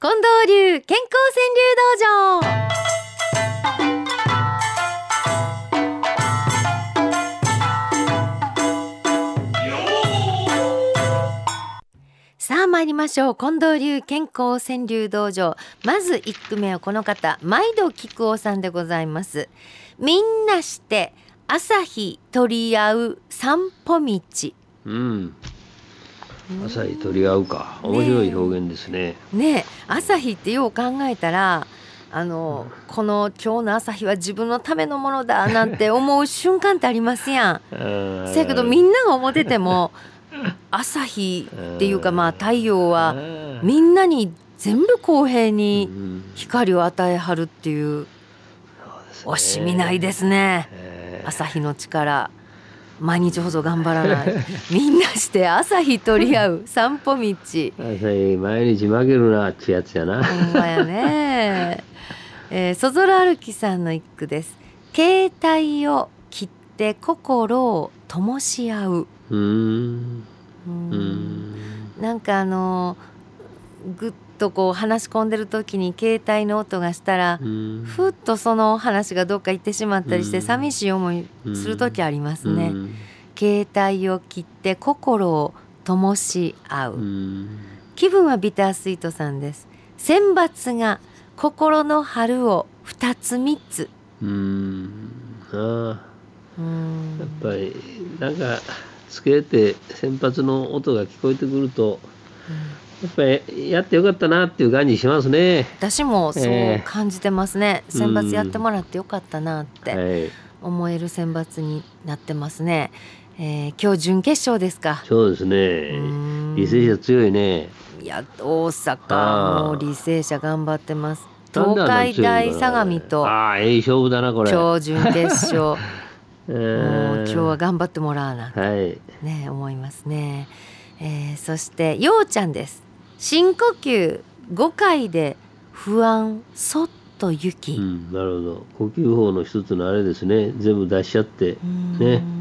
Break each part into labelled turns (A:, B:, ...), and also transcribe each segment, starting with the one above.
A: 近藤流健康川柳道場。さあ参りましょう。近藤流健康川柳道場。まず一句目はこの方毎度菊尾さんでございます。みんなして朝日取り合う散歩道。
B: うん。朝日取り合うか。面白い表現ですね。
A: ね。え朝日ってよう考えたらあのこの今日の朝日は自分のためのものだなんて思う瞬間ってありますやん。せやけどみ
B: ん
A: んなが思ってても 朝日っていうかまあ太陽はみんなに全部公平に光を与えはるっていう。惜しみないですね。朝日の力毎日ほど頑張らない みんなして朝日取り合う 散歩道
B: 朝日毎日負けるなってやつやな。
A: ほんまやね。えー、そぞら歩きさんの一句です。携帯を切って心を灯し合う。
B: うーん。
A: う
B: うんん。
A: なんかあのーぐっとこう話し込んでる時に携帯の音がしたら、
B: うん
A: ふっとその話がどっか行ってしまったりして、
B: うん
A: 寂しい思いする時ありますね。
B: うん
A: 携帯を切って心を灯し合う。
B: うん。
A: 気分はビタースイートさんです選抜が心の春を二つ三つ
B: うん。ああ。
A: うん
B: やっぱりなんかつけて先発の音が聞こえてくるとやっぱりやってよかったなっていう感じしますね。
A: 私もそう
B: ええ
A: 感じてますね、選抜やってもらってよかったなって
B: はい。
A: 思える選抜になってますね、えー今日準決勝ですか。
B: そうですね。
A: ん。
B: 履正社強いね。
A: いや大阪もう履正社頑張ってます。東海大
B: の
A: 相模と。
B: ああ、ええ勝負だな、これ。
A: 今日準決勝。
B: え
A: もう
B: ー
A: 今日は頑張ってもらわな
B: はい。
A: ね思いますね、えーそしてようちゃんです深呼吸5回で不安そっと行き、
B: うん、なるほど。呼吸法の一つのあれですね。全部出しちゃって。
A: うん
B: ね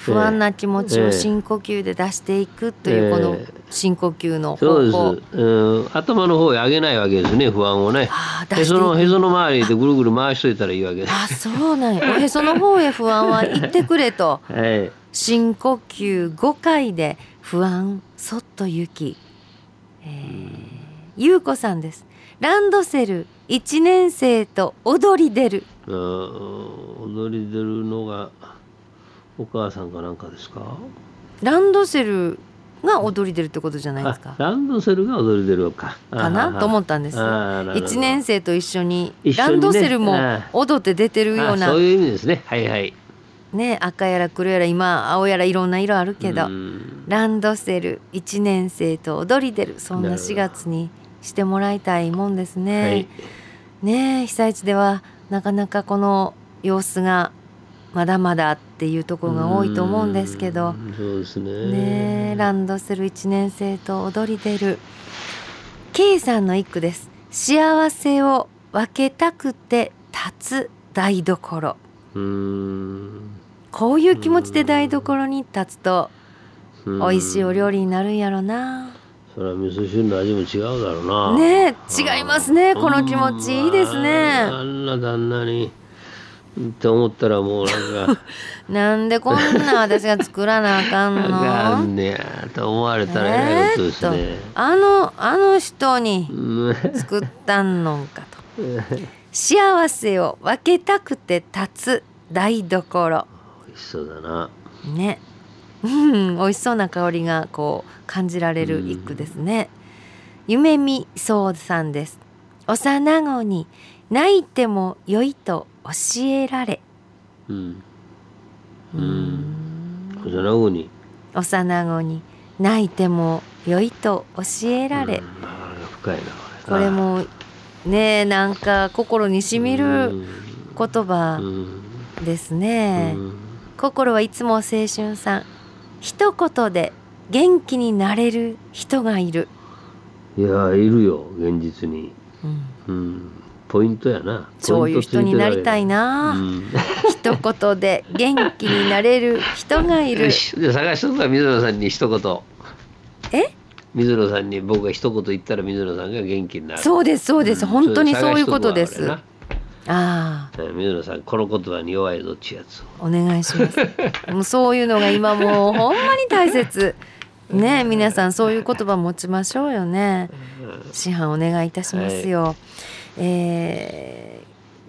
A: 不安な気持ち
B: ええ
A: を深呼吸で出していくというこの
B: ええ
A: 深呼吸の
B: そう
A: 方法、
B: です。うん、頭の方へ上げないわけですね、不安をね。
A: あ
B: へその、へ
A: く
B: その周りでぐるぐる回しといたらいいわけです。
A: あそうなんやおへその方へ不安は行ってくれと
B: はい。
A: 深呼吸5回で不安そっと行き、えー、ゆうこさんです。ランドセル1年生と踊り出る。
B: 踊り出るのがお母さんかなんかですか？
A: ランドセルが踊り出るってことじゃないですか。
B: あランドセルが踊り出るのか。
A: かな？と思
B: っ
A: ったんです。
B: あーなるほど。
A: 1年生と一緒にランドセルも
B: あ
A: 踊って出てるような。
B: そういう意味ですね。はいはい
A: ね赤やら黒やら今青やらいろんな色あるけど
B: うん。
A: ランドセル1年生と踊り出るそんな
B: なるほど
A: 4月にしてもらいたいもんですね。
B: はい。
A: ねえ被災地ではなかなかこの様子がまだまだっていうところが多いと思うんですけど
B: うんそうですね。
A: ねえランドセル1年生と踊り出る K さんの一句です。幸せを分けたくて立つ台所。
B: うん
A: こういう気持ちで台所に立つと
B: うん。
A: 美味しいお料理になるんやろな。
B: それは味噌汁の味も違うだろうな。
A: ねえ違いますねこの気持ち。いいです
B: うん
A: ね。
B: あんな旦那にって思ったらもうなんか。
A: なんでこんな私が作らなあかん
B: あか
A: の
B: んねやと思われたらえらいことですね、
A: あのあの人に
B: うん。
A: 作ったんのんかと。幸せを分けたくて立つ台所
B: 美味しそうだな。
A: ね。うん美味しそうな香りがこう感じられる一句ですね。夢見そうさんです。幼子に泣いても良いと教えられ。
B: うん。
A: う
B: うん。ん幼子に。
A: 幼子に泣いても良いと教えられ、
B: うん深いな
A: これもねなんか心にしみる
B: うん。
A: 言葉
B: うん。
A: ですね、
B: うん
A: 心はいつも青春さん。一言で元気になれる人がいる、
B: いやいるよ現実に。
A: うん、
B: うんポイントやな。
A: そういう人になりたいな、
B: うん。
A: 一言で元気になれる人がいる。
B: 探しとくか水野さんに一言。
A: え？
B: 水野さんに僕が一言言ったら水野さんが元気になる。
A: そうですそうです、
B: うん。
A: 本当にそういうことで
B: そ
A: すああ。
B: 水野さんこの言葉に弱いぞっちやつ。を
A: お願いします。もうそういうのが今もうほんまに大切。ね皆さんそういう言葉持ちましょうよね。師範お願いいたしますよ、えー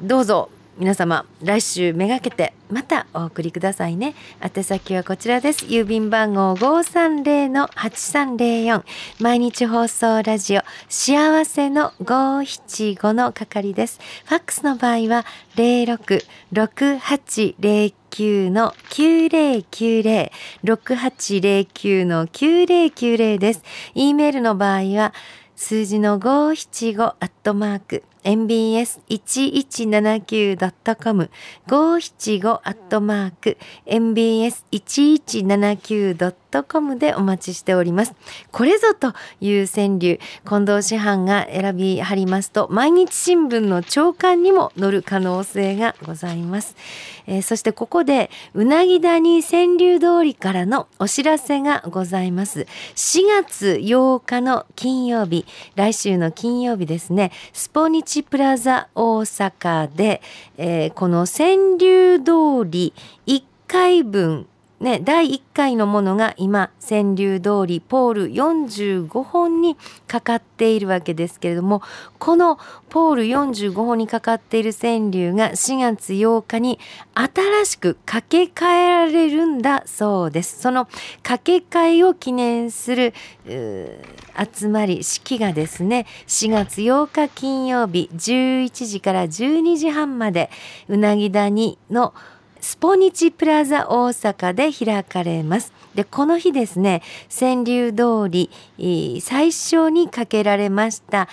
A: どうぞ皆様来週めがけてまたお送りくださいね。宛先はこちらです。郵便番号530-8304毎日放送ラジオ幸せの575の係です。ファックスの場合は066809の9090 6809の9090です。e メールの場合は数字の575アットマーク。mbs1179.com 575アットマーク mbs1179.com でお待ちしております。これぞという川柳、近藤師範が選びはりますと、毎日新聞の朝刊にも載る可能性がございます。えーそしてここで、うなぎ谷川柳通りからのお知らせがございます。4月8日の金曜日、来週の金曜日ですね、スポニチプラザ大阪で、えーこの川柳通り1回分ね、第1回のものが今川柳通りポール45本にかかっているわけですけれどもこのポール45本にかかっている川柳が4月8日に新しく掛け替えられるんだそうです。その掛け替えを記念する集まり式がですね4月8日金曜日11時から12時半までうなぎ谷のスポニチプラザ大阪で開かれます。で、この日ですね、川柳通り、最初にかけられました、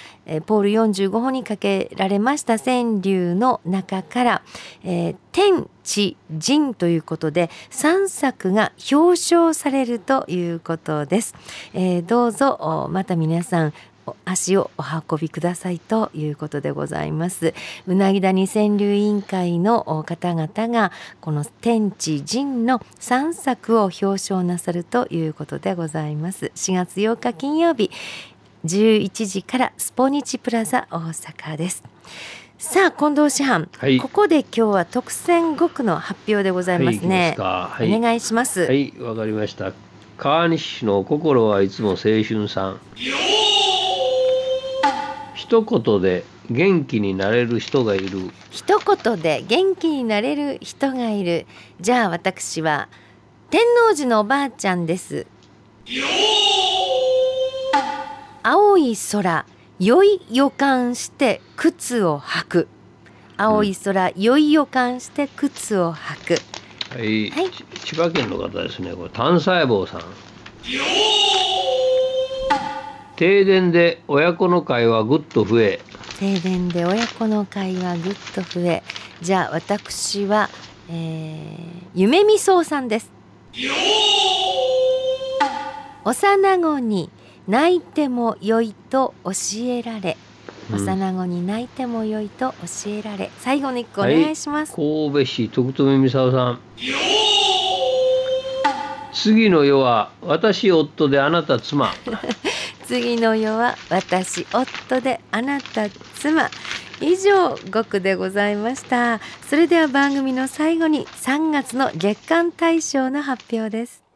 A: ポール45本にかけられました川柳の中から、えー天地人ということで3作が表彰されるということです。えーどうぞまた皆さん足をお運びくださいということでございます。うなぎ谷川柳委員会のお方々がこの天地人の3作を表彰なさるということでございます。4月8日金曜日11時からスポニチプラザ大阪です。さあ近藤師範、
B: はい
A: ここで今日は特選5区の発表でございます
B: はい
A: ね。
B: はい
A: お願いします。
B: はいわかりました川西市の心はいつも青春さん一言で元気になれる人がいる。
A: 一言で元気になれる人がいる。じゃあ私は天王寺のおばあちゃんです。青い空良い予感して靴を履く。青い空良い予感して靴を履く。
B: はい、
A: はい。
B: ち千葉県の方ですね。これ単細胞さん停電で親子の会話ぐっと増え。
A: 停電で親子の会話ぐっと増え。じゃあ私は、えー、夢みそうさんです。幼子に泣いてもよいと教えられ、
B: うん。
A: 幼子に泣いてもよいと教えられ。最後の一個お願いします、
B: 神戸市徳留美沙さん。次の世は私夫であなた妻
A: 次の世は私夫であなた妻。以上5句でございました。それでは番組の最後に3月の月間大賞の発表です。